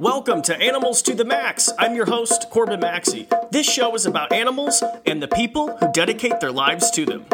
Welcome to Animals to the Max. I'm your host, Corbin Maxey. This show is about animals and the people who dedicate their lives to them.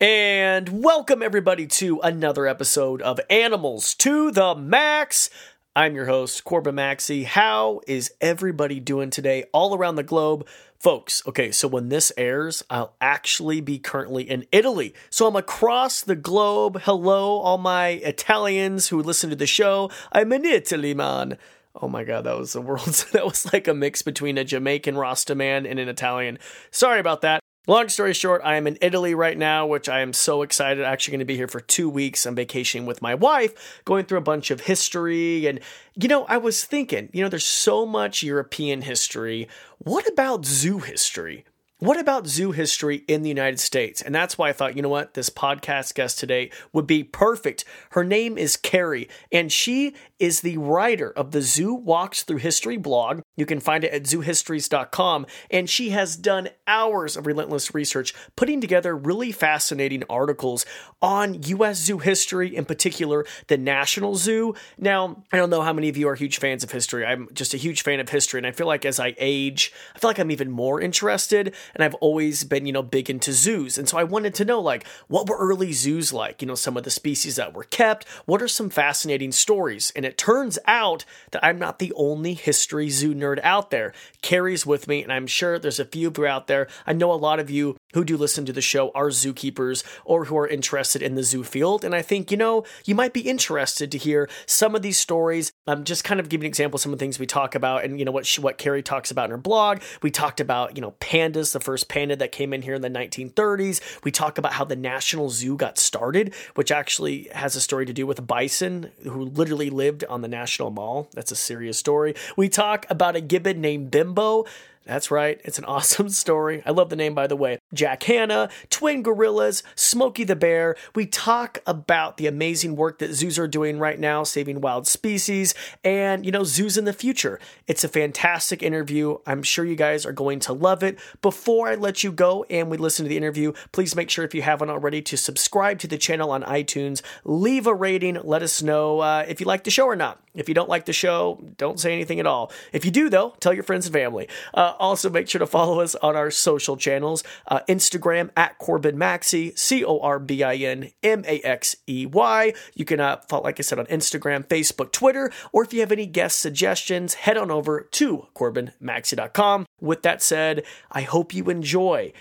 And welcome, everybody, to another episode of Animals to the Max. I'm your host, Corbin Maxey. How is everybody doing today all around the globe? Folks, okay, so when this airs, I'll actually be currently in Italy. So I'm across the globe. Hello, all my Italians who listen to the show. I'm in Italy, man. Oh my god, that was the world. that was like a mix between a Jamaican Rasta man and an Italian. Sorry about that. Long story short, I am in Italy right now, which I am so excited. Actually, going to be here for two weeks. I'm vacationing with my wife, going through a bunch of history. And, you know, I was thinking, you know, there's so much European history. What about zoo history? What about zoo history in the United States? And that's why I thought, you know what, this podcast guest today would be perfect. Her name is Carrie, and she is the writer of the Zoo Walks Through History blog. You can find it at zoohistories.com. And she has done hours of relentless research putting together really fascinating articles on U.S. zoo history, in particular, the National Zoo. Now, I don't know how many of you are huge fans of history. I'm just a huge fan of history. And I feel like as I age, I feel like I'm even more interested and I've always been, you know, big into zoos. And so I wanted to know, like, what were early zoos like? You know, some of the species that were kept. What are some fascinating stories? And it turns out that I'm not the only history zoo nerd out there. Carrie's with me, and I'm sure there's a few of you out there. I know a lot of you who do listen to the show are zookeepers or who are interested in the zoo field. And I think, you know, you might be interested to hear some of these stories. I'm just kind of giving an example of some of the things we talk about and, you know, what, she, what Carrie talks about in her blog. We talked about, you know, pandas, the first panda that came in here in the 1930s. We talk about how the National Zoo got started, which actually has a story to do with bison who literally lived on the National Mall. That's a serious story. We talk about a gibbon named Bimbo that's right, it's an awesome story. I love the name, by the way. Jack Hanna, twin gorillas, Smokey the Bear. We talk about the amazing work that zoos are doing right now, saving wild species, and, you know, zoos in the future. It's a fantastic interview. I'm sure you guys are going to love it. Before I let you go and we listen to the interview, please make sure, if you haven't already, to subscribe to the channel on iTunes, leave a rating, let us know uh, if you like the show or not. If you don't like the show, don't say anything at all. If you do, though, tell your friends and family. Uh, also, make sure to follow us on our social channels uh, Instagram at Corbin Maxey, C O R B I N M A X E Y. You can uh, follow, like I said, on Instagram, Facebook, Twitter, or if you have any guest suggestions, head on over to CorbinMaxey.com. With that said, I hope you enjoy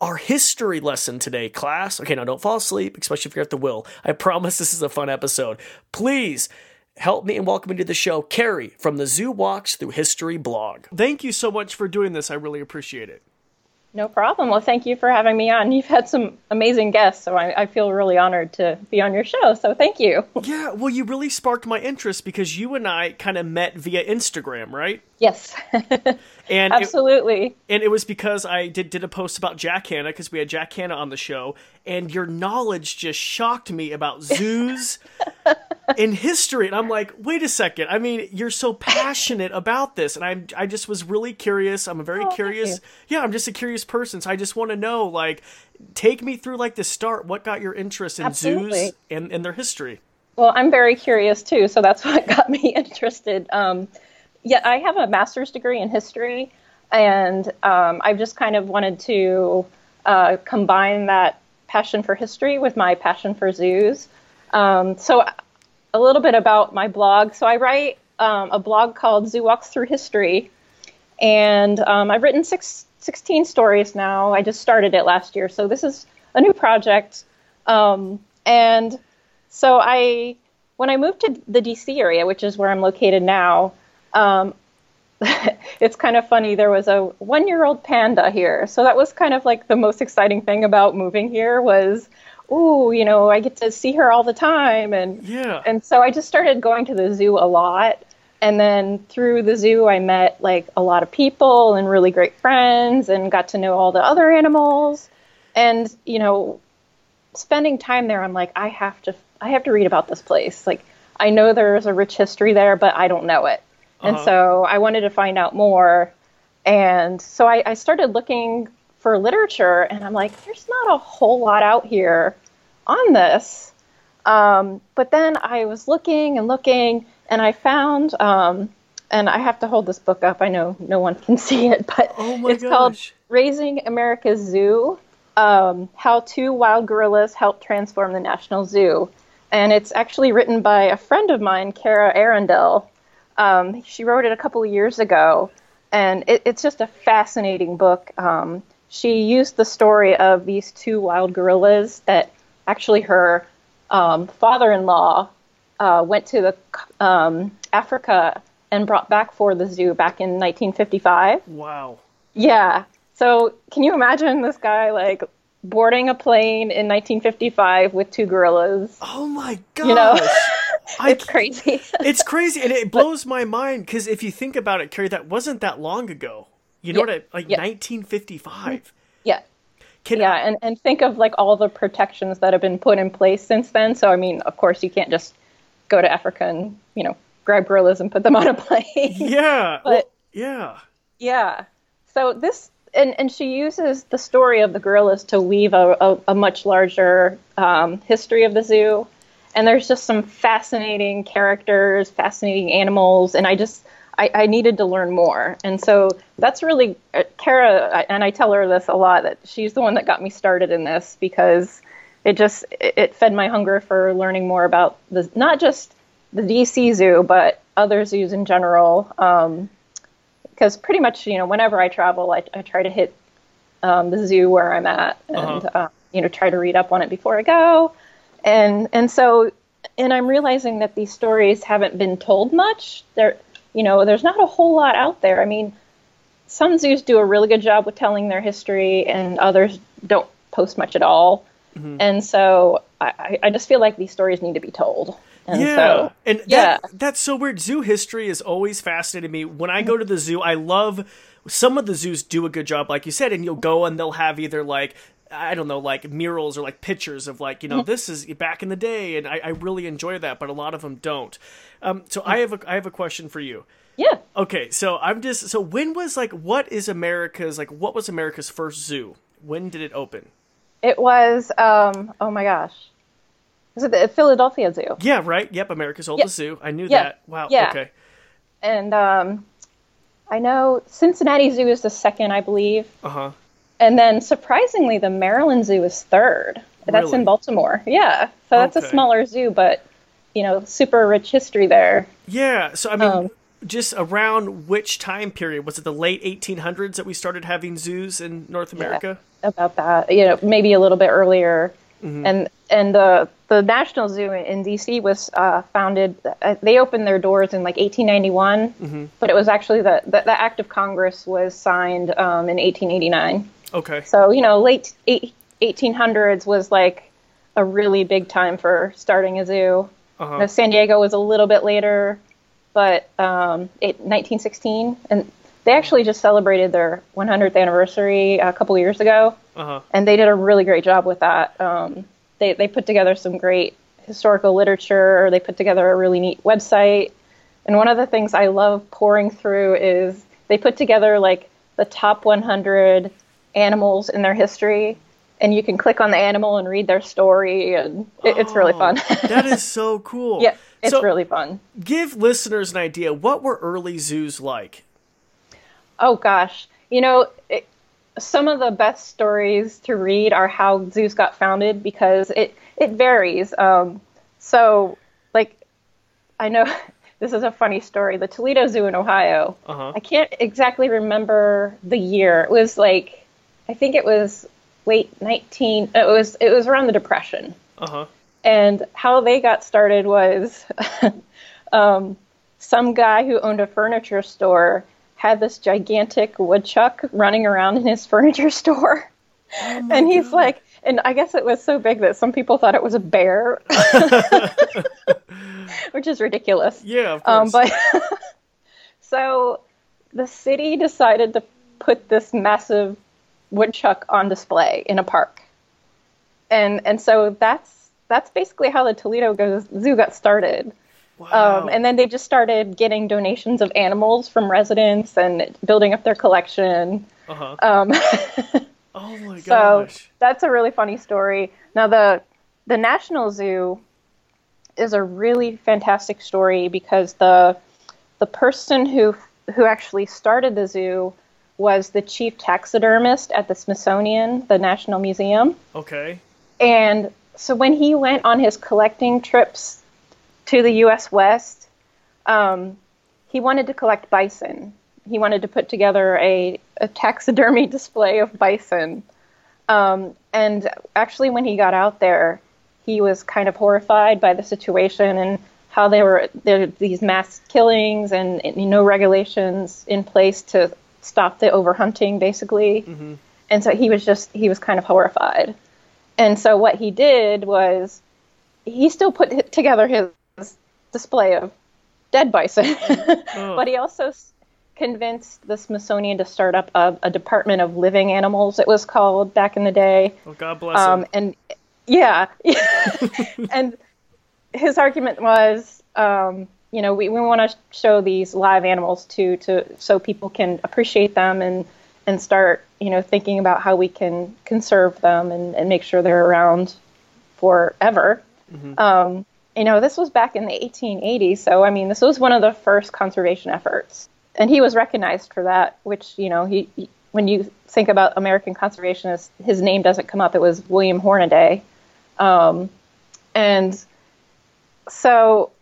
our history lesson today, class. Okay, now don't fall asleep, especially if you're at the will. I promise this is a fun episode. Please help me and welcome me to the show, Carrie from the Zoo Walks Through History blog. Thank you so much for doing this. I really appreciate it. No problem. Well, thank you for having me on. You've had some amazing guests, so I, I, feel really honored to be on your show. So thank you. Yeah, well, you really sparked my interest because you and I kind of met via Instagram, right? Yes. and absolutely. It, and it was because I did did a post about Jack Hanna because we had Jack Hanna on the show, and your knowledge just shocked me about zoos in history. And I'm like, wait a second. I mean, you're so passionate about this, and I I just was really curious. I'm a very oh, curious. Yeah, I'm just a curious person, so I just want to know, like, take me through like the start. What got your interest in Absolutely. zoos and, and their history? Well, I'm very curious too, so that's what got me interested. Um, yeah, I have a master's degree in history, and um, I've just kind of wanted to uh, combine that passion for history with my passion for zoos. Um, so, a little bit about my blog. So, I write um, a blog called Zoo Walks Through History, and um, I've written six, 16 stories now. I just started it last year, so this is a new project. Um, and so, I when I moved to the DC area, which is where I'm located now, um, it's kind of funny. There was a one-year-old panda here, so that was kind of like the most exciting thing about moving here was, ooh, you know, I get to see her all the time, and yeah, and so I just started going to the zoo a lot, and then through the zoo, I met like a lot of people and really great friends, and got to know all the other animals, and you know, spending time there, I'm like, I have to, I have to read about this place, like. I know there's a rich history there, but I don't know it. And uh-huh. so I wanted to find out more. And so I, I started looking for literature, and I'm like, there's not a whole lot out here on this. Um, but then I was looking and looking, and I found, um, and I have to hold this book up. I know no one can see it, but Oh it's called. Raising America's Zoo um, How Two Wild Gorillas Helped Transform the National Zoo. And it's actually written by a friend of mine, Kara Arundel. Um, she wrote it a couple of years ago, and it, it's just a fascinating book. Um, she used the story of these two wild gorillas that actually her um, father-in-law uh, went to the um, Africa and brought back for the zoo back in 1955. Wow. Yeah. So can you imagine this guy like boarding a plane in 1955 with two gorillas? Oh my god. You know, it's crazy. it's crazy and it blows my mind because if you think about it carrie that wasn't that long ago you know Yeah, what I, like yeah. 1955 yeah. Can Yeah, and, and think of like all the protections that have been put in place since then. So I mean, of course, you can't just go to Africa and you know grab gorillas and put them on a plane. yeah But- well, yeah Yeah. So this and and she uses the story of the gorillas to weave a, a, a much larger um, history of the zoo. And there's just some fascinating characters, fascinating animals, and I just I, I needed to learn more. And so that's really uh, Kara, and I tell her this a lot that she's the one that got me started in this because it just it, fed my hunger for learning more about the not just the DC Zoo but other zoos in general. Um, because pretty much you know whenever I travel, I, I try to hit um, the zoo where I'm at and Uh-huh. uh, you know try to read up on it before I go, and and so and I'm realizing that these stories haven't been told much. There, you know, there's not a whole lot out there. I mean, some zoos do a really good job with telling their history, and others don't post much at all. Mm-hmm. And so I, I- just feel like these stories need to be told. And yeah, so and yeah. that, that's so weird. Zoo history has always fascinated me. When I go to the zoo, I love some of the zoos do a good job, like you said, and you'll go and they'll have either like I don't know, like murals or like pictures of like you know this is back in the day, and I, I really enjoy that. But a lot of them don't. Um, so I have a I have a question for you. yeah. Okay, so I'm just so when was like what is America's like what was America's first zoo? When did it open? It was, um, oh my gosh. Was it the Philadelphia Zoo? Yeah, right. Yep, America's oldest zoo. I knew Yeah. that. Wow. Yeah. Okay. And um, I know Cincinnati Zoo is the second, I believe. Uh huh. And then surprisingly, the Maryland Zoo is third. That's in Baltimore. Yeah. So that's Okay. a smaller zoo, but, you know, super rich history there. Yeah. So I mean, Um, just around which time period was it? The late 1800s that we started having zoos in North America. about that. You know, maybe a little bit earlier. Mm-hmm. And and the the National Zoo in DC was uh, founded. Uh, they opened their doors in like 1891, Mm-hmm. but it was actually the, the the Act of Congress was signed um, in 1889. Okay. So you know, late eight, 1800s was like a really big time for starting a zoo. Uh-huh. Now, San Diego was a little bit later, but um, it, 1916, and they actually just celebrated their 100th anniversary a couple years ago, Uh huh. and they did a really great job with that. Um, they they put together some great historical literature. They put together a really neat website, and one of the things I love pouring through is they put together like the top 100 animals in their history. And you can click on the animal and read their story, and it, it's really fun. that is so cool. Yeah, it's So, really fun. Give listeners an idea. What were early zoos like? Oh gosh, you know, it, some of the best stories to read are how zoos got founded because it it varies. Um, so, like, I know this is a funny story. The Toledo Zoo in Ohio. Uh-huh. I can't exactly remember the year. It was like, I think it was late nineteen. It was it was around the Depression. Uh huh. And how they got started was um, some guy who owned a furniture store had this gigantic woodchuck running around in his furniture store. and he's like, and I guess it was so big that some people thought it was a bear, which is ridiculous. Yeah, of course. Um, but so the city decided to put this massive woodchuck on display in a park, and and so that's that's basically how the Toledo Go- Zoo got started. wow. Um, and then they just started getting donations of animals from residents and building up their collection. uh-huh. Um, oh my gosh! so that's a really funny story. Now the the National Zoo is a really fantastic story because the the person who who actually started the zoo was the chief taxidermist at the Smithsonian, the National Museum. Okay. And so when he went on his collecting trips to the U.S. West, um, he wanted to collect bison. He wanted to put together a, a taxidermy display of bison. Um, and actually, when he got out there, he was kind of horrified by the situation and how there were there these mass killings and, and no regulations in place to stop the overhunting, basically. Mm-hmm. And so he was just he was kind of horrified. And so what he did was he still put together his display of dead bison, Oh. but he also convinced the Smithsonian to start up a, a Department of Living Animals. It was called back in the day. Oh, God bless Um, him. and yeah, and his argument was, um, you know, we, we want to show these live animals too, to so people can appreciate them and and start, you know, thinking about how we can conserve them and, and make sure they're around forever. Um, you know, this was back in the 1880s, so I mean, this was one of the first conservation efforts, and he was recognized for that. Which you know, he, he when you think about American conservationists, his name doesn't come up. It was William Hornaday, um, and so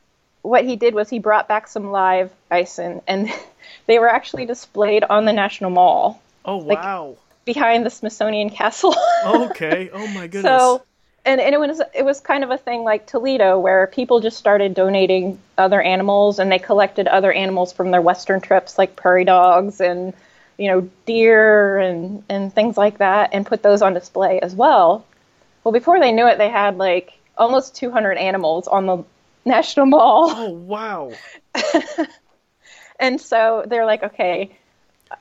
what he did was he brought back some live bison, and they were actually displayed on the National Mall Oh, wow. behind the Smithsonian Castle. okay. Oh, my goodness. So, and, and it was it was kind of a thing like Toledo, where people just started donating other animals, and they collected other animals from their western trips, like prairie dogs and you know deer and and things like that, and put those on display as well. Well, before they knew it, they had like almost 200 animals on the National Mall, oh, wow. and so they're like, okay,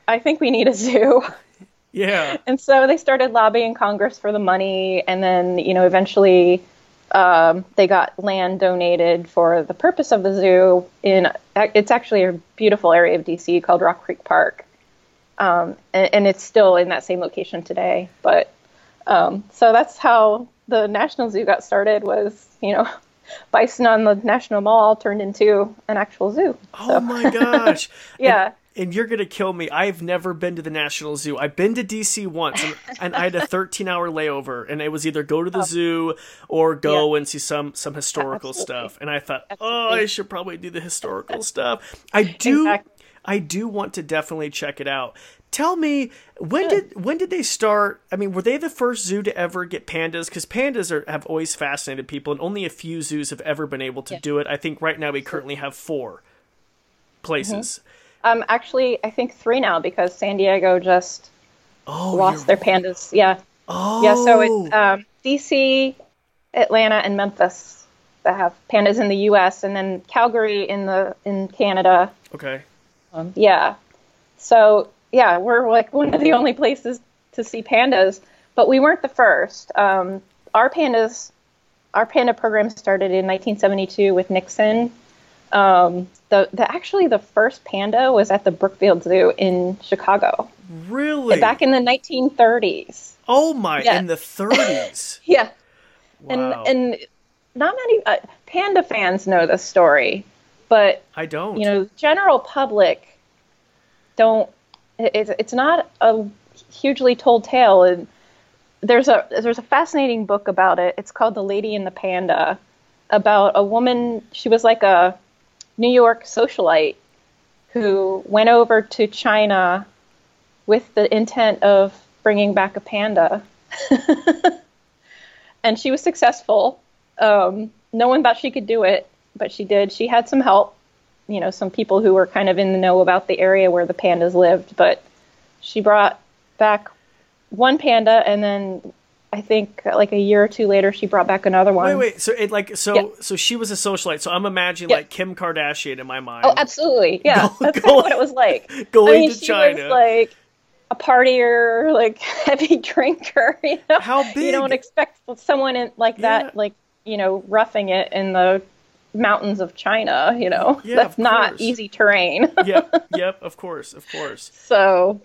I think we need a zoo. Yeah. And so they started lobbying Congress for the money, and then you know eventually um, they got land donated for the purpose of the zoo. In it's actually a beautiful area of DC called Rock Creek Park, um, and, and it's still in that same location today. But um, so that's how the National Zoo got started. Was you know bison on the National Mall turned into an actual zoo. Oh, my gosh. Yeah. and you're gonna kill me. I've never been to the National Zoo. I've been to DC once, and, and I had a 13 hour layover, and it was either go to the oh. zoo or go and see some some historical Absolutely. stuff. And I thought, oh, I should probably do the historical stuff. I do, Exactly. I do want to definitely check it out. Tell me when did when did they start? I mean, were they the first zoo to ever get pandas? Because pandas are, have always fascinated people, and only a few zoos have ever been able to Yeah. do it. I think right now we currently have four places. Um, actually, I think three now because San Diego just Oh, lost their pandas. Yeah. Oh, Yeah, so it's um, DC, Atlanta, and Memphis that have pandas in the U.S., and then Calgary in the in Canada. okay. Um, yeah, so yeah, we're like one of the only places to see pandas, but we weren't the first. Um, our pandas, our panda program started in 1972 with Nixon. Um, the, the actually the first panda was at the Brookfield Zoo in Chicago Really? back in the 1930s. oh my! Yeah. In the 30s. Yeah. wow. and and not many uh, panda fans know this story, but I don't. you know, general public don't. It- It's it's not a hugely told tale, and there's a there's a fascinating book about it. It's called The Lady and the Panda, about a woman. She was like a New York socialite who went over to China with the intent of bringing back a panda. and she was successful. Um, no one thought she could do it, but she did. She had some help, you know, some people who were kind of in the know about the area where the pandas lived. But she brought back one panda, and then I think like a year or two later, she brought back another one. Wait, wait. So it like so Yeah. so she was a socialite. So I'm imagining Yeah. like Kim Kardashian in my mind. Oh, absolutely. Yeah, Go- that's go- kind of what it was like. going I mean, to she China. was like a partier, like heavy drinker. You know, How big? You don't expect someone in, like Yeah. that, like you know, roughing it in the mountains of China. You know, Yeah, that's not course. easy terrain. yep, yep. Of course, of course. so.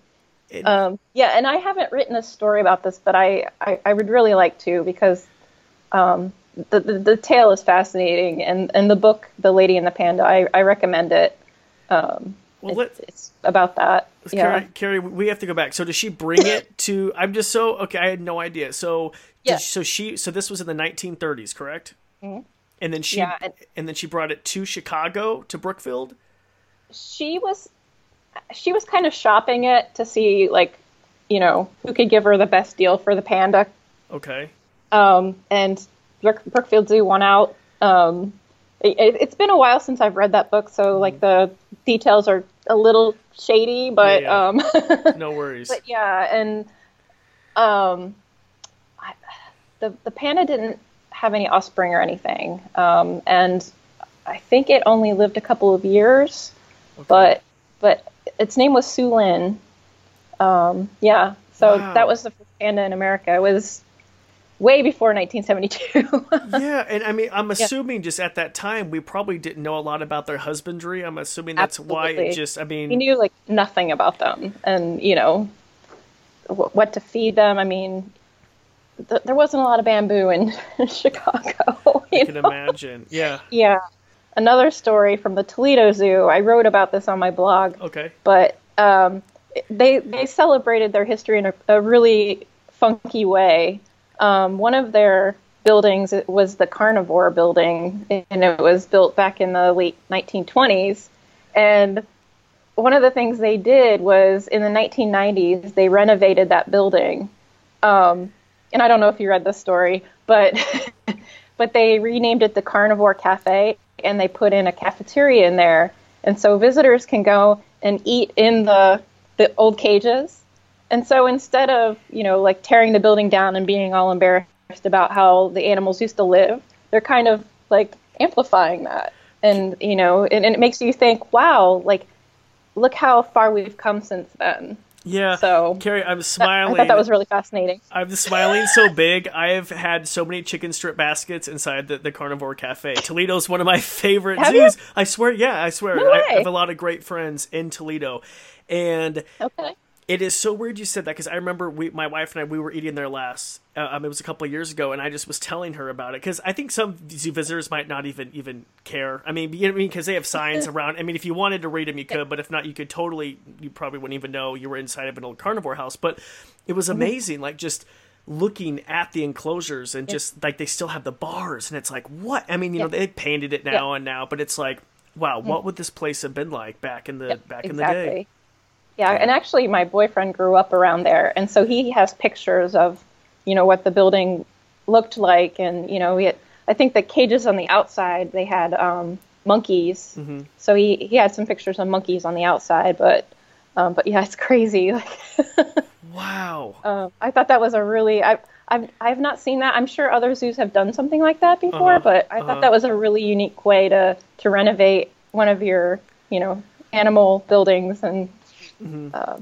It- Um, yeah, and I haven't written a story about this, but I, I, I would really like to because um, the, the, the tale is fascinating, and and the book, The Lady and the Panda, I, I recommend it. Um, Well, it's, it's about that. Yeah. Carrie, Carrie, we have to go back. So does she bring it to? I'm just so okay. I had no idea. So Yeah. so she so this was in the 1930s, correct? Mm-hmm. And then she Yeah, and- and then she brought it to Chicago to Brookfield. she was she was kind of shopping it to see like you know who could give her the best deal for the panda Okay. um, and Brook, brookfield zoo won out um, it, it's been a while since i've read that book so like the details are a little shady but Yeah, um, No worries. but yeah and um, I, the, the panda didn't have any offspring or anything um, and i think it only lived a couple of years but but its name was Su Lin. Um, yeah, so Wow. that was the first panda in America. It was way before 1972. yeah, and I mean, I'm assuming just at that time we probably didn't know a lot about their husbandry. I'm assuming that's why it just. I mean, we knew like nothing about them, and you know w- what to feed them. I mean, th- there wasn't a lot of bamboo in Chicago. You I can know? imagine. Yeah. Yeah. Another story from the Toledo Zoo. I wrote about this on my blog. Okay. but um, they they celebrated their history in a, a really funky way. Um, one of their buildings it was the Carnivore Building, and it was built back in the late 1920s. And one of the things they did was in the 1990s they renovated that building. Um, and I don't know if you read this story, but but they renamed it the Carnivore Cafe, and they put in a cafeteria in there, and so visitors can go and eat in the the old cages. And so instead of you know like tearing the building down and being all embarrassed about how the animals used to live, they're kind of like amplifying that, and you know, and, and it makes you think, wow, like look how far we've come since then. Yeah. So Carrie, I'm smiling. I thought that was really fascinating. I'm smiling so big. I have had so many chicken strip baskets inside the, the Carnivore Cafe. Toledo's one of my favorite Have you? zoos. I swear, yeah, I swear. No I, I have a lot of great friends in Toledo. And Okay. It is so weird you said that because I remember we, my wife and I, we were eating there last. Uh, um, it was a couple of years ago, and I just was telling her about it because I think some zoo visitors might not even even care. I mean, you know I mean, because they have signs around. I mean, if you wanted to read them, you could, but if not, you could totally. You probably wouldn't even know you were inside of an old carnivore house. But it was Mm-hmm. amazing, like just looking at the enclosures and just like they still have the bars, and it's like what? I mean, you know, they painted it now and now, but it's like. Wow, what would this place have been like back in the back in the day? Yeah, and actually, my boyfriend grew up around there, and so he has pictures of, you know, what the building looked like, and you know, we had, I think the cages on the outside they had um, monkeys, Mm-hmm. so he he had some pictures of monkeys on the outside, but um, but yeah, it's crazy. Like, Wow. um, I thought that was a really I. I've, I've not seen that. I'm sure other zoos have done something like that before, Uh-huh, but I uh-huh. thought that was a really unique way to, to renovate one of your, you know, animal buildings. And Mm-hmm. uh,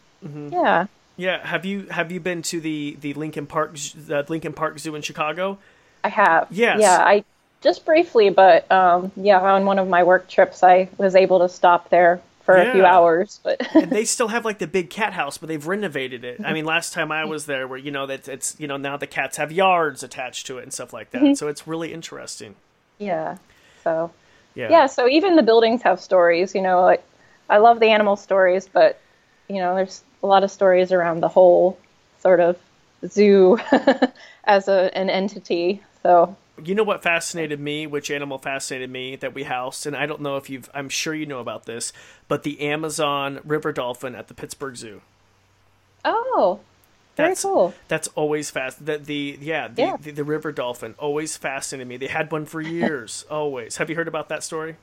yeah, Yeah, have you have you been to the the Lincoln Park the Lincoln Park Zoo in Chicago? I have. Yes. Yeah, I just briefly, but um, yeah, on one of my work trips, I was able to stop there for a few hours. But they still have like the big cat house, but they've renovated it. Mm-hmm. I mean, last time I was there, where you know that it's you know now the cats have yards attached to it and stuff like that. Mm-hmm. So it's really interesting. yeah, so Yeah. yeah, so even the buildings have stories. You know, like I love the animal stories, but you know, there's a lot of stories around the whole sort of zoo as a an entity. So You know what fascinated me? Which animal fascinated me that we housed? And I don't know if you've. I'm sure you know about this, but the Amazon river dolphin at the Pittsburgh Zoo. oh, very That's cool. That's always fast. The, the yeah, the, Yeah. The, the river dolphin always fascinated me. They had one for years. always. Have you heard about that story?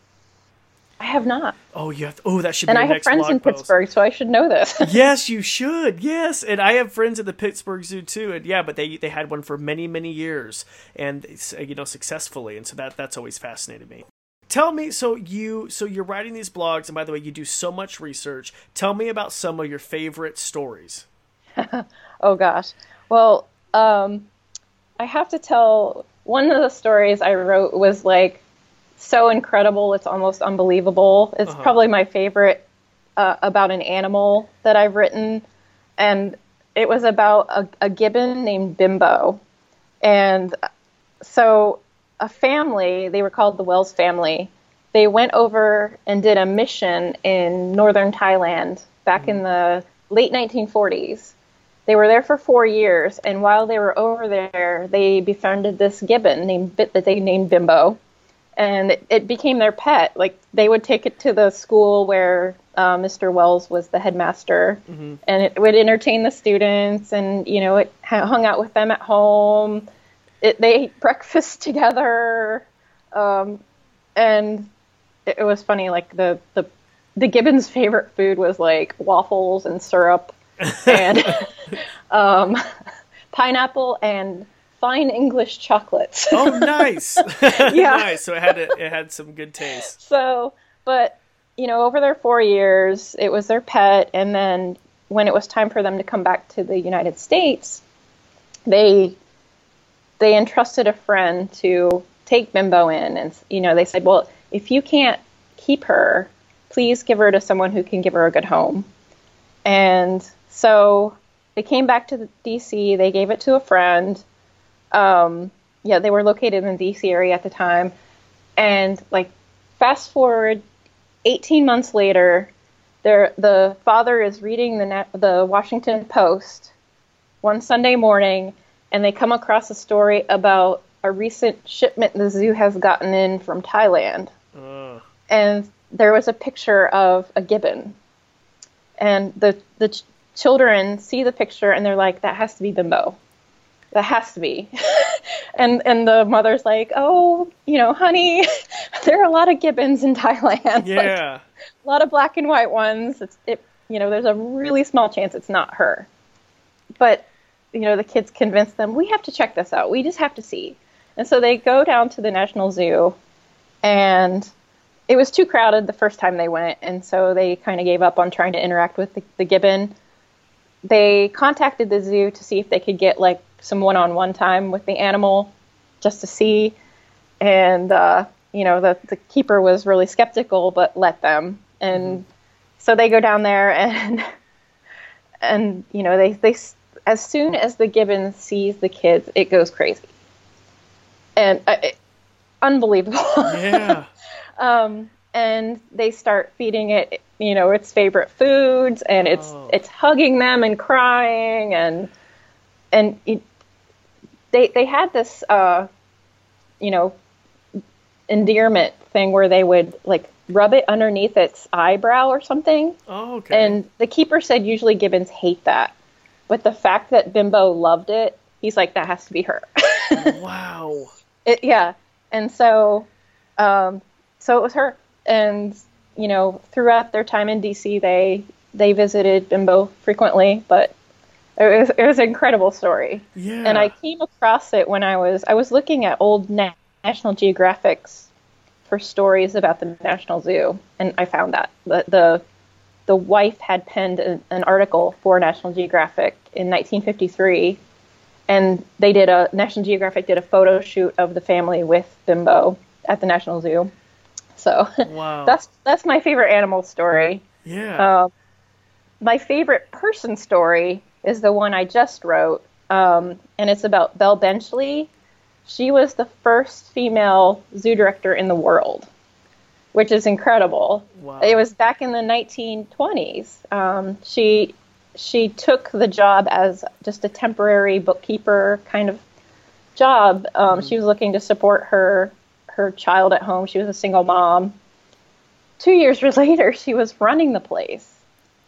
I have not, Oh, you have. To, oh, that should be and your I have next friends in post. Pittsburgh, so I should know this. Yes, you should. Yes, and I have friends at the Pittsburgh Zoo too. And yeah, but they they had one for many many years, and uh, you know successfully, and so that that's always fascinated me. Tell me, so you so you're writing these blogs, and by the way, you do so much research. Tell me about some of your favorite stories. Oh gosh. Well, um, I have to tell one of the stories I wrote was like so incredible, it's almost unbelievable. It's Uh-huh. probably my favorite uh, about an animal that I've written, and it was about a, a gibbon named Bimbo, and so a family, they were called the Wells family. They went over and did a mission in northern Thailand back in the late 1940s. They were there for four years, and while they were over there, they befriended this gibbon named that they named Bimbo, and it, it became their pet. Like they would take it to the school where uh, Mr. Wells was the headmaster, Mm-hmm. and it would entertain the students, and you know it hung out with them at home. It, they ate breakfast together, um, and it, it was funny. Like the the the gibbon's favorite food was like waffles and syrup, and um, pineapple and fine English chocolates. Oh, nice. Yeah. nice. So it had a, it had some good taste. So, but you know, over their four years, it was their pet, and then when it was time for them to come back to the United States, they they entrusted a friend to take Bimbo in, and you know, they said, well, if you can't keep her, please give her to someone who can give her a good home. And so they came back to the DC. They gave it to a friend. Um, yeah, they were located in the DC area at the time. And like, fast forward 18 months later, there the father is reading the the Washington Post one Sunday morning, and they come across a story about a recent shipment the zoo has gotten in from Thailand. Uh, and there was a picture of a gibbon. And the the ch- children see the picture and they're like that has to be bimbo that has to be. And and the mother's like oh you know honey there are a lot of gibbons in thailand. Like, yeah. a lot of black and white ones. It's it you know there's a really small chance it's not her. But you know the kids convince them we have to check this out. We just have to see. And so they go down to the national zoo and it was too crowded the first time they went and so they kind of gave up on trying to interact with the, the gibbon. They contacted the zoo to see if they could get like some one-on-one time with the animal just to see. And uh, you know the, the keeper was really skeptical but let them. And so they go down there and and you know they they as soon as the gibbon sees the kids it goes crazy. And uh, it, unbelievable. Yeah. um, and they start feeding it you know its favorite foods and it's Oh. it's hugging them and crying and and it, they they had this uh, you know endearment thing where they would like rub it underneath its eyebrow or something. Oh, okay. and the keeper said usually gibbons hate that. But the fact that bimbo loved it he's like that has to be her. Wow. it, yeah. And so um, so it was her. And you know throughout their time in dc they they visited bimbo frequently but it was, it was an incredible story Yeah. and i came across it when i was i was looking at old Na- national geographics for stories about the national zoo and i found that the the, the wife had penned an, an article for national geographic in 1953 and they did a National Geographic did a photo shoot of the family with Bimbo at the National Zoo. So Wow. that's that's my favorite animal story. yeah. Um, my favorite person story is the one I just wrote, um, and it's about Belle Benchley. She was the first female zoo director in the world, which is incredible. Wow. It was back in the 1920s. Um, she she took the job as just a temporary bookkeeper kind of job. Um, She was looking to support her her child at home. She was a single mom. Two years later, she was running the place.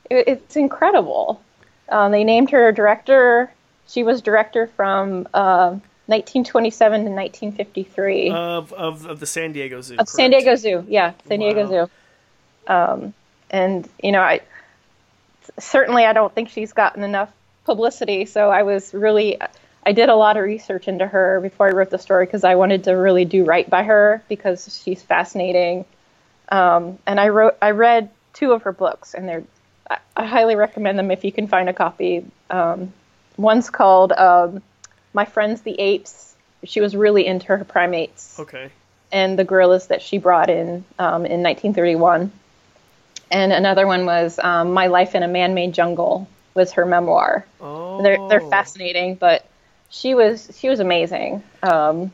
It, it's incredible. Um, they named her director. She was director from uh, 1927 to 1953 of, of of the San Diego Zoo. of San? Diego Zoo. Yeah, San Diego Zoo. Um, and you know, I certainly I don't think she's gotten enough publicity. So I was really, I did a lot of research into her before I wrote the story because I wanted to really do right by her because she's fascinating. Um, and I wrote, I read two of her books, and they're, I, highly recommend them if you can find a copy. Um, one's called um, "My Friends the Apes." She was really into her primates Okay. and the gorillas that she brought in um, in 1931. And another one was um, My Life in a Man-Made Jungle was her memoir. Oh. They're they're fascinating, but she was she was amazing. Um,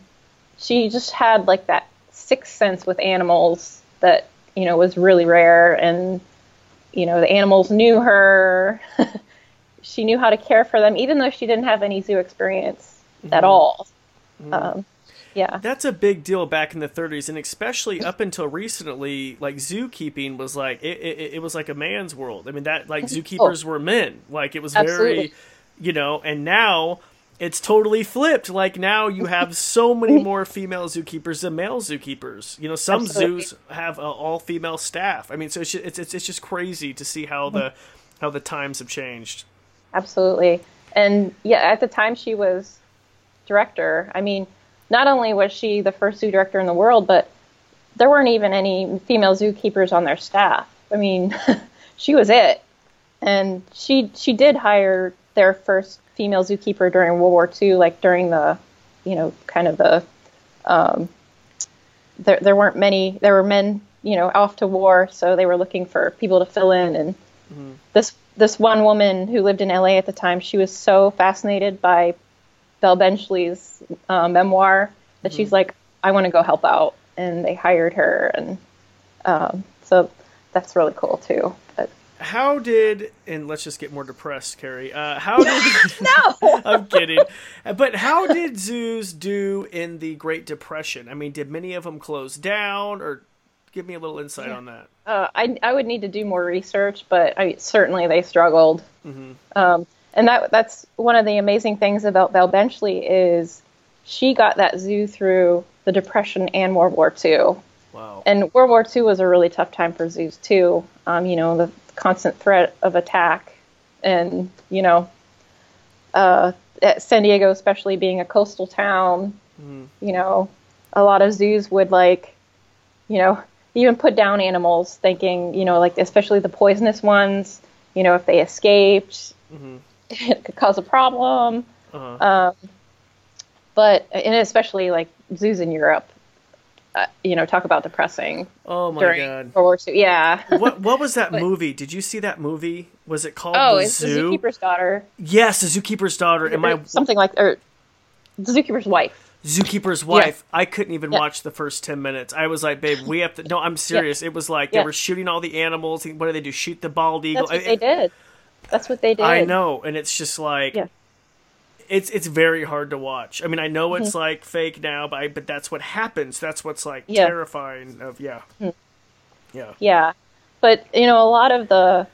she just had like that sixth sense with animals that you know was really rare, and you know the animals knew her. she knew how to care for them, even though she didn't have any zoo experience mm-hmm. at all. Mm-hmm. Um, yeah. That's a big deal back in the 30s, and especially up until recently, like zookeeping was like it, it, it was like a man's world. I mean that like zookeepers oh. were men. Like it was Absolutely. very, you know, and now it's totally flipped. Like now you have so many more female zookeepers than male zookeepers. You know, some Absolutely. zoos have all female staff. I mean, so it's just, it's it's just crazy to see how the how the times have changed. Absolutely, and yeah, at the time she was director. I mean not only was she the first zoo director in the world, but there weren't even any female zookeepers on their staff. I mean, she was it, and she she did hire their first female zookeeper during World War II, like during the, you know, kind of the, um, there there weren't many. There were men, you know, off to war, so they were looking for people to fill in. And mm-hmm. this this one woman who lived in LA at the time, she was so fascinated by Belle Benchley's uh, memoir that mm-hmm. she's like, I want to go help out, and they hired her, and um, so that's really cool too. How did and let's just get more depressed, Carrie. Uh, how did no? I'm kidding, but how did zoos do in the Great Depression? I mean, did many of them close down, or give me a little insight yeah. on that? Uh, I I would need to do more research, but I certainly they struggled. Mm-hmm. Um, and that that's one of the amazing things about Belle Benchley is she got that zoo through the Depression and World War II. Wow. And World War II was a really tough time for zoos too. Um, you know, the constant threat of attack, and you know, uh, San Diego, especially being a coastal town, mm. you know, a lot of zoos would like, you know, even put down animals, thinking, you know, like especially the poisonous ones, you know, if they escaped, mm-hmm. it could cause a problem. Uh-huh. Um, but and especially like zoos in Europe, uh, you know, talk about depressing. Oh my during god! World War II. Yeah. what What was that but, movie? Did you see that movie? Was it called Oh, the it's Zoo? the Zookeeper's Daughter. Yes, the Zookeeper's Daughter. Am I something like or the Zookeeper's Wife? Zookeeper's wife. Yeah. I couldn't even yeah. watch the first ten minutes. I was like, "Babe, we have to." No, I'm serious. Yeah. It was like they were shooting all the animals. What do they do? Shoot the bald eagle? That's what I, they did. That's what they did. I know, and it's just like yeah. It's it's very hard to watch. I mean, I know it's mm-hmm. like fake now, but I, but that's what happens. That's what's like yeah. terrifying. Of yeah, mm-hmm. yeah, yeah. But you know, a lot of the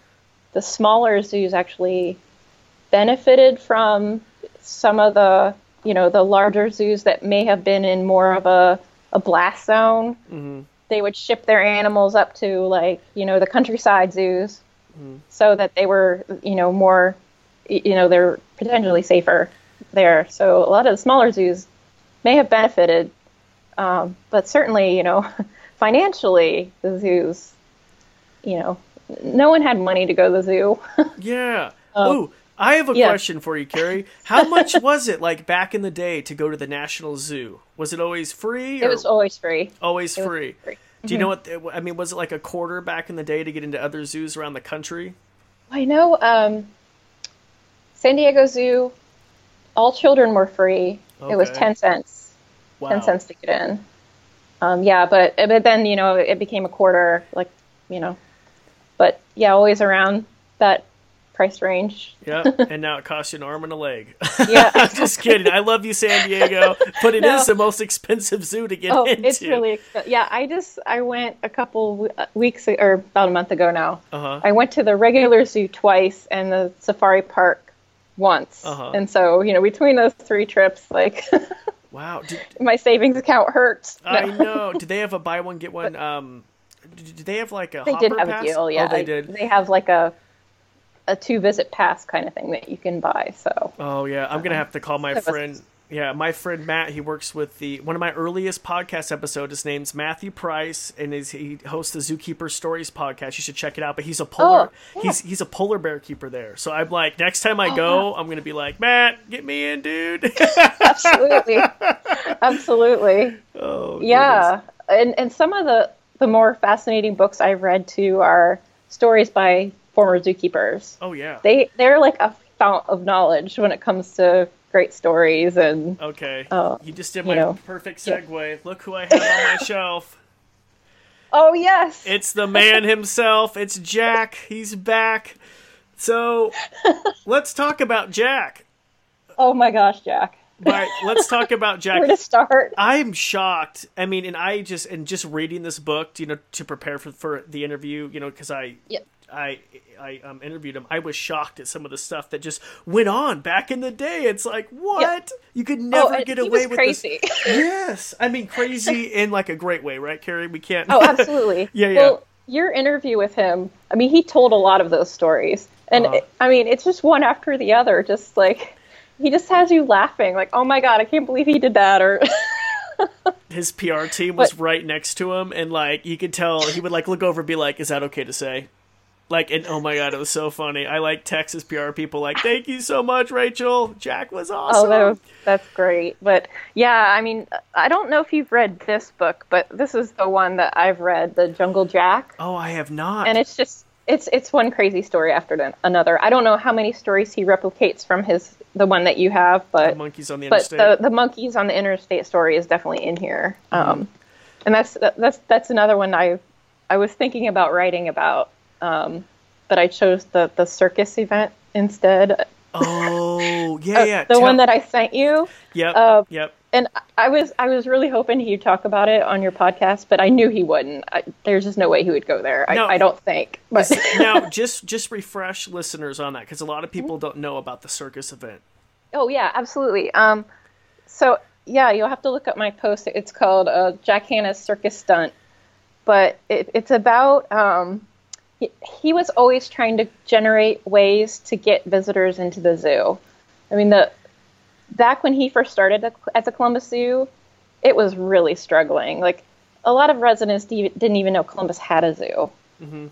the smaller zoos actually benefited from some of the you know the larger zoos that may have been in more of a a blast zone. Mm-hmm. They would ship their animals up to like you know the countryside zoos mm. so that they were, you know, more, you know, they're potentially safer there. So a lot of the smaller zoos may have benefited, um, but certainly, you know, financially, the zoos, you know, no one had money to go to the zoo. yeah. Um, Ooh, I have a yeah. question for you, Carrie. How much was it like back in the day to go to the National Zoo? Was it always free? Or? It was always free. Always free. free. Do you know mm-hmm. what? I mean, was it like a quarter back in the day to get into other zoos around the country? I know um, San Diego Zoo. All children were free. Okay. It was ten cents. Wow. Ten cents to get in. Um, yeah, but but then you know it became a quarter, like you know, but yeah, always around that price range. yeah, and now it costs you an arm and a leg. Yeah, just kidding. I love you, San Diego, but it no. is the most expensive zoo to get oh, into. it's really expensive. Yeah, I just I went a couple uh, weeks or about a month ago now. Uh-huh. I went to the regular zoo twice and the safari park once, uh-huh. and so you know between those three trips, like. wow, Did, my savings account hurts. No. I know. Do they have a buy one get one? But, um, did they have like a? They did have pass? a deal. Yeah, oh, they did. They have like a a two visit pass kind of thing that you can buy. So. Oh yeah, I'm gonna have to call my friend. Yeah, my friend Matt. He works with the one of my earliest podcast episodes. His name's Matthew Price, and is he hosts the Zookeeper Stories podcast. You should check it out. But he's a polar. Oh, yeah. He's he's a polar bear keeper there. So I'm like, next time I go, yeah. I'm gonna be like, Matt, get me in, dude. Absolutely, absolutely. Oh yeah, and and some of the the more fascinating books I've read too are stories by former zookeepers. Oh yeah. They they're like a fount of knowledge when it comes to great stories and Okay. Oh, you just did you my know, perfect yeah. segue. Look who I have on my shelf. oh yes, It's the man himself. It's Jack. He's back. So let's talk about Jack. oh my gosh, Jack. Right, let's talk about Jack. Where to start? I'm shocked. I mean, and I just and just reading this book, you know, to prepare for for the interview, you know, because I Yep. I I um, interviewed him. I was shocked at some of the stuff that just went on back in the day. It's like what you could never and get away with crazy. this. Yes, I mean crazy in like a great way, right, Carrie? We can't. Oh, absolutely. Yeah, yeah. Well, your interview with him, I mean, he told a lot of those stories. And Uh-huh. it- I mean, it's just one after the other, just like he just has you laughing, like, oh my God, I can't believe he did that. Or, His PR team was But- right next to him, and like you could tell he would like look over and be like, "Is that okay to say?" Like, and oh my god, it was so funny. I like Texas PR people like, "Thank you so much, Rachel. Jack was awesome." oh, that was, that's great. But yeah, I mean, I don't know if you've read this book, but this is the one that I've read, The Jungle Jack. Oh, I have not. And it's just, it's, it's one crazy story after another. I don't know how many stories he replicates from his, the one that you have, but. the monkeys on the but interstate. the the monkeys on the interstate story is definitely in here um, and that's that's that's another one i i was thinking about writing about um, but i chose the the circus event instead oh, yeah, yeah. Uh, the tell- one that i sent you Yep. uh, yep. and i was i was really hoping he'd talk about it on your podcast but i knew he wouldn't I, there's just no way he would go there i, No. I don't think but now, just just refresh listeners on that because a lot of people don't know about the circus event. Oh yeah, absolutely. Um, so yeah, you'll have to look up my post. It's called uh, Jack Hanna's Circus Stunt, but it, it's about um, he, he was always trying to generate ways to get visitors into the zoo. I mean, the back when he first started at- the Columbus Zoo, it was really struggling. Like a lot of residents didn't even know Columbus had a zoo,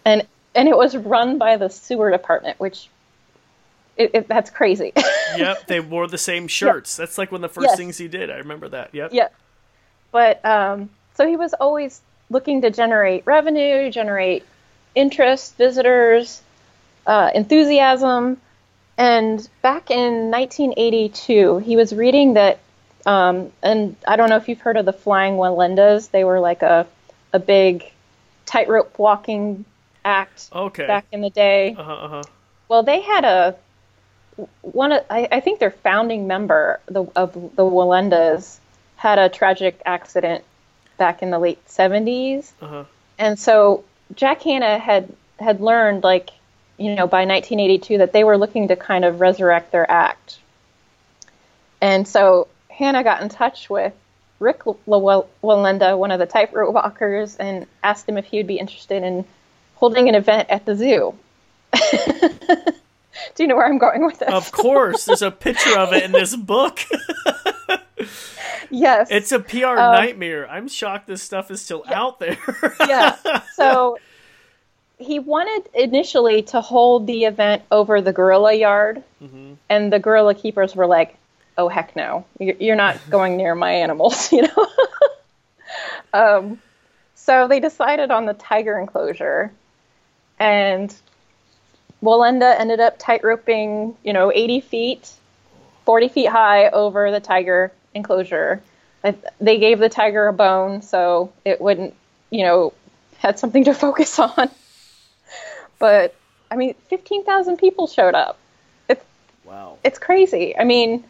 and and it was run by the sewer department, which it, it, that's crazy. Yep, they wore the same shirts. That's like one of the first Yes. things he did. I remember that. Yep. Yeah. But um, so he was always looking to generate revenue, generate interest, visitors, uh, enthusiasm. And back in 1982, he was reading that, um, and I don't know if you've heard of the Flying Wallendas. They were like a, a big tightrope walking act Okay. back in the day. Uh huh. Uh huh. Well, they had a one. Of, I, I think their founding member the, of the Wallendas had a tragic accident back in the late seventies, Uh huh. and so Jack Hanna had had learned, like you know, by 1982, that they were looking to kind of resurrect their act, and so Hanna got in touch with Rick Wallenda, one of the tightrope walkers, and asked him if he would be interested in holding an event at the zoo. Do you know where I'm going with this? Of course, there's a picture of it in this book. yes. It's a PR nightmare. I'm shocked this stuff is still out there. yeah. So he wanted initially to hold the event over the gorilla yard, and the gorilla keepers were like, "Oh heck no, You're- you're not going near my animals," you know. um, so they decided on the tiger enclosure, and Wallenda ended up tightroping, you know, 80 feet, 40 feet high over the tiger enclosure. They gave the tiger a bone so it wouldn't, you know, had something to focus on. But I mean, 15,000 people showed up. It's wow. it's crazy. I mean,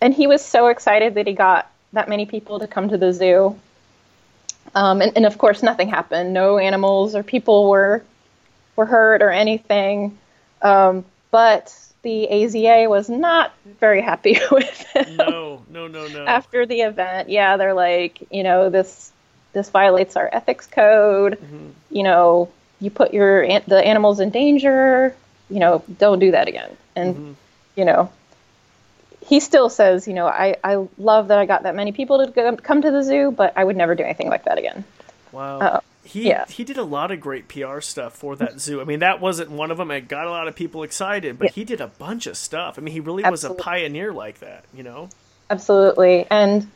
and he was so excited that he got that many people to come to the zoo. Um, and, and of course, nothing happened. No animals or people were were hurt or anything. Um, but the AZA was not very happy with him No, no, no, no. after the event. Yeah, they're like, you know, this this violates our ethics code. You know, you put your the animals in danger. You know, don't do that again. And you know, he still says, you know, I I love that I got that many people to come to the zoo, but I would never do anything like that again. Wow. Uh, he yeah. he did a lot of great PR stuff for that zoo. I mean, that wasn't one of them. It got a lot of people excited, but Yeah. he did a bunch of stuff. I mean, he really was a pioneer like that. You know. Absolutely. And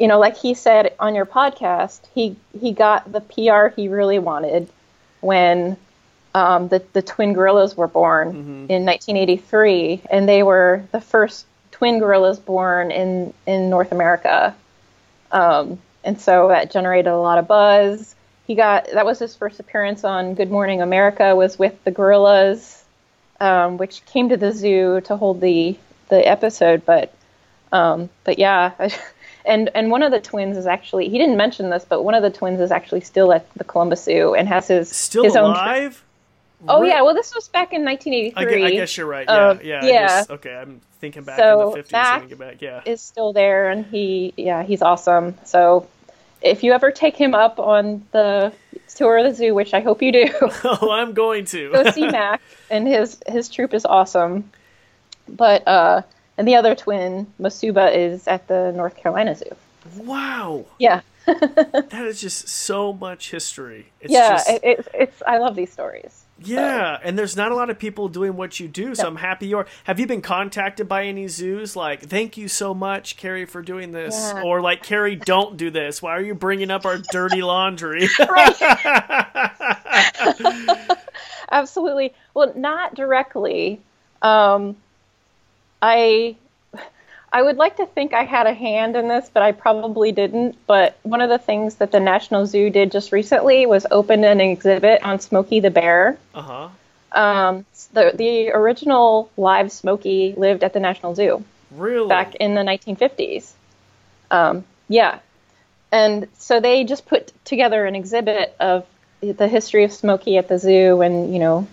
you know, like he said on your podcast, he he got the PR he really wanted when um, the the twin gorillas were born in 1983, and they were the first twin gorillas born in in North America, um, and so that generated a lot of buzz. He got that was his first appearance on Good Morning America was with the gorillas, um, which came to the zoo to hold the the episode. But um, but yeah, and and one of the twins is actually he didn't mention this, but one of the twins is actually still at the Columbus Zoo and has his Still his own. alive? Oh yeah, well this was back in I, 1983. I guess you're right. Yeah, Uh, yeah. Yeah. okay, I'm thinking back So in the 50s. Mac thinking back, yeah. is still there, and he yeah he's awesome. So if you ever take him up on the tour of the zoo, which I hope you do, oh, I'm going to. go see Mac, and his his troop is awesome. But uh, and the other twin, Mosuba, is at the North Carolina Zoo. wow, Yeah, that is just so much history. It's yeah, just, it, it, it's I love these stories. yeah, and there's not a lot of people doing what you do, so I'm happy you're. Have you been contacted by any zoos? Like, thank you so much, Carrie, for doing this, Yeah. or like, Carrie, don't do this. Why are you bringing up our dirty laundry? Absolutely. Well, not directly. Um, I I would like to think I had a hand in this, but I probably didn't. But one of the things that the National Zoo did just recently was open an exhibit on Smokey the Bear. uh huh. Um, the the original live Smokey lived at the National Zoo Really? back in the 1950s. Um, yeah, and so they just put together an exhibit of the history of Smokey at the zoo, and you know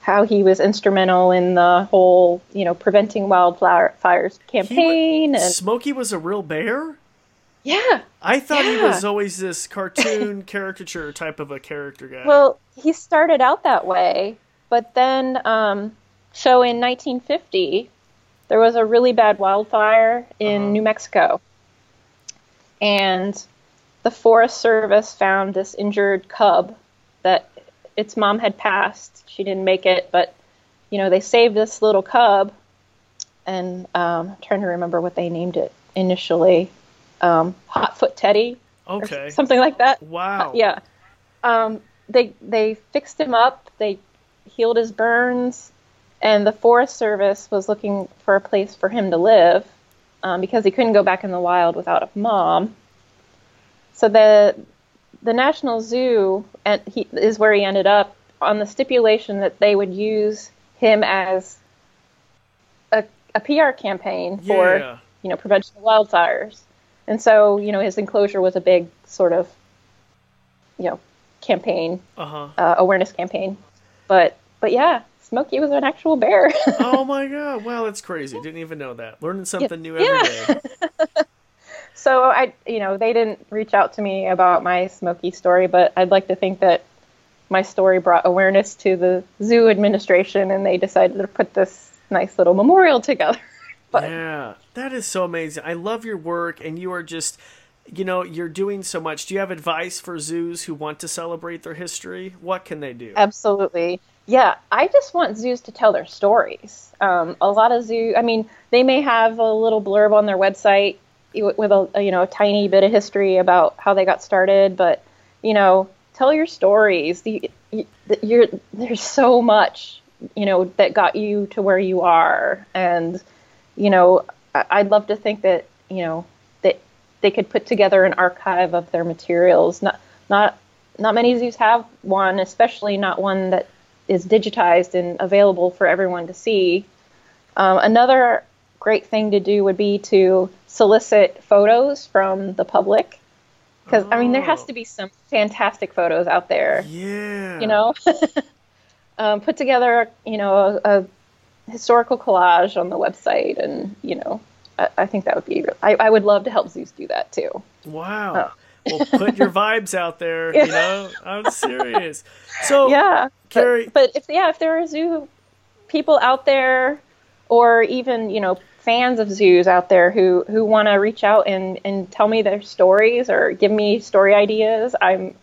how he was instrumental in the whole you know preventing wildfires campaign. and Smokey was a real bear. yeah, I thought he was always this cartoon caricature type of a character guy. well, he started out that way, but then um, so in 1950 there was a really bad wildfire in Uh-huh. New Mexico, and the Forest Service found this injured cub that its mom had passed. She didn't make it, but you know they saved this little cub, and um, I'm trying to remember what they named it initially, um, Hotfoot Teddy okay. something like that. Wow. Yeah. Um, they they fixed him up. They healed his burns, and the Forest Service was looking for a place for him to live um, because he couldn't go back in the wild without a mom. So the the National Zoo and he, is where he ended up on the stipulation that they would use him as a, a PR campaign for Yeah. you know prevention of wildfires. And so you know his enclosure was a big sort of you know campaign Uh huh. uh, awareness campaign. But but yeah, Smokey was an actual bear. oh my god! Wow, that's crazy. Didn't even know that. Learning something new every Yeah. day. so I you know they didn't reach out to me about my Smokey story, but I'd like to think that my story brought awareness to the zoo administration, and they decided to put this nice little memorial together. But Yeah, that is so amazing. I love your work, and you are just, you know, you're doing so much. Do you have advice for zoos who want to celebrate their history? What can they do? Absolutely. Yeah, I just want zoos to tell their stories. Um, a lot of zoo, I mean, they may have a little blurb on their website with a, you know a tiny bit of history about how they got started, but you know, tell your stories. The, you, you're, there's so much you know that got you to where you are, and you know, I'd love to think that you know that they could put together an archive of their materials. Not not not many zoos have one, especially not one that is digitized and available for everyone to see. Um, another great thing to do would be to solicit photos from the public. Because, I mean, there has Oh. to be some fantastic photos out there, Yeah. you know? um, put together, you know, a, a historical collage on the website, and, you know, I, I think that would be, I, I would love to help Zeus do that too. Wow. Oh. well, put your vibes out there. You know, I'm serious. So, yeah Carrie- but, but if yeah if there are zoo people out there or even you know fans of zoos out there who who want to reach out and and tell me their stories or give me story ideas i'm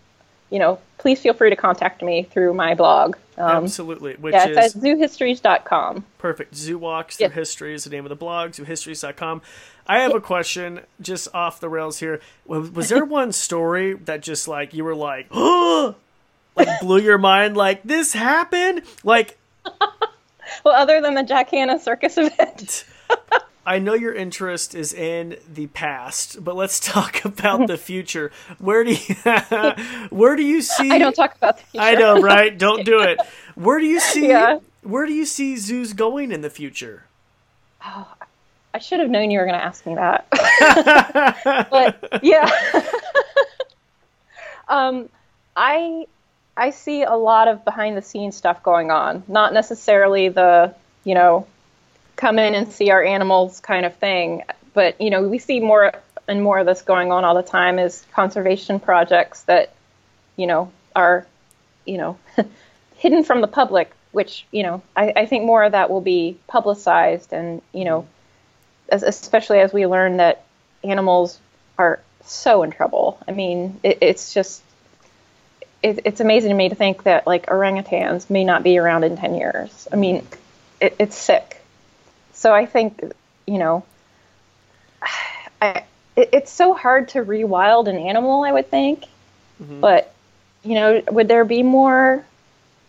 you know please feel free to contact me through my blog um, absolutely. Which yeah it's is at zoohistories.com Perfect. Zoo Walks Through Yeah. History is the name of the blog, zoohistories.com. I have a question just off the rails here. Was, was there one story that just like you were like, oh, like blew your mind? Like, this happened? Like, well other than the jack hanna circus event I know your interest is in the past, but let's talk about the future. Where do you where do you see I don't talk about the future. I know, right? Don't do it. Where do you see Yeah. where do you see zoos going in the future? Oh, I should have known you were going to ask me that. but yeah. um, I I see a lot of behind the scenes stuff going on. Not necessarily the, you know, come in and see our animals kind of thing, but you know, we see more and more of this going on all the time is conservation projects that, you know, are, you know, hidden from the public, which, you know, I, I think more of that will be publicized and, you know, as, especially as we learn that animals are so in trouble. I mean, it, it's just it, it's amazing to me to think that like orangutans may not be around in 10 years. I mean, it, it's sick. So I think, you know, I, it, it's so hard to rewild an animal, I would think. But, you know, would there be more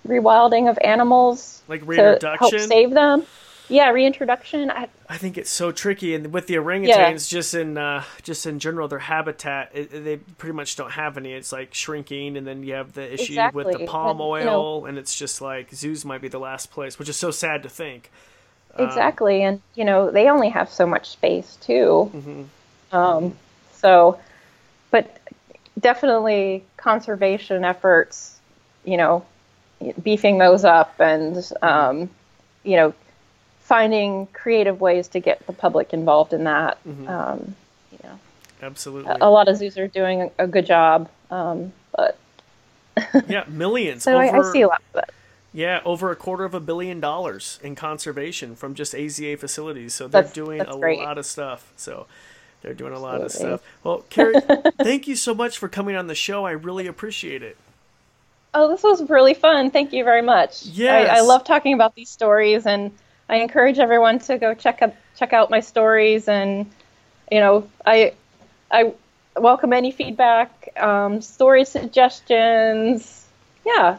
rewilding of animals Like to reintroduction? help save them? Yeah, reintroduction. I, I think it's so tricky, and with the orangutans, just in uh, just in general, their habitat it, they pretty much don't have any. It's like shrinking, and then you have the issue with the Exactly. palm And, oil, you know- and it's just like zoos might be the last place, which is so sad to think. Um, Exactly, and you know they only have so much space too. Mm-hmm. Um, so, but definitely conservation efforts, you know, beefing those up and um, you know finding creative ways to get the public involved in that. Mm-hmm. Um, you know, Absolutely, a lot of zoos are doing a, a good job, um, but yeah, millions. so I, over, I see a lot of it. Yeah, over a quarter of a billion dollars in conservation from just AZA facilities. So they're That's- doing that's a great. lot of stuff. So they're doing a lot of stuff. Well, Carrie, thank you so much for coming on the show. I really appreciate it. Oh, this was really fun. Thank you very much. Yes. I, I love talking about these stories, and I encourage everyone to go check up check out my stories. And you know, I I welcome any feedback, um, story suggestions. Yeah.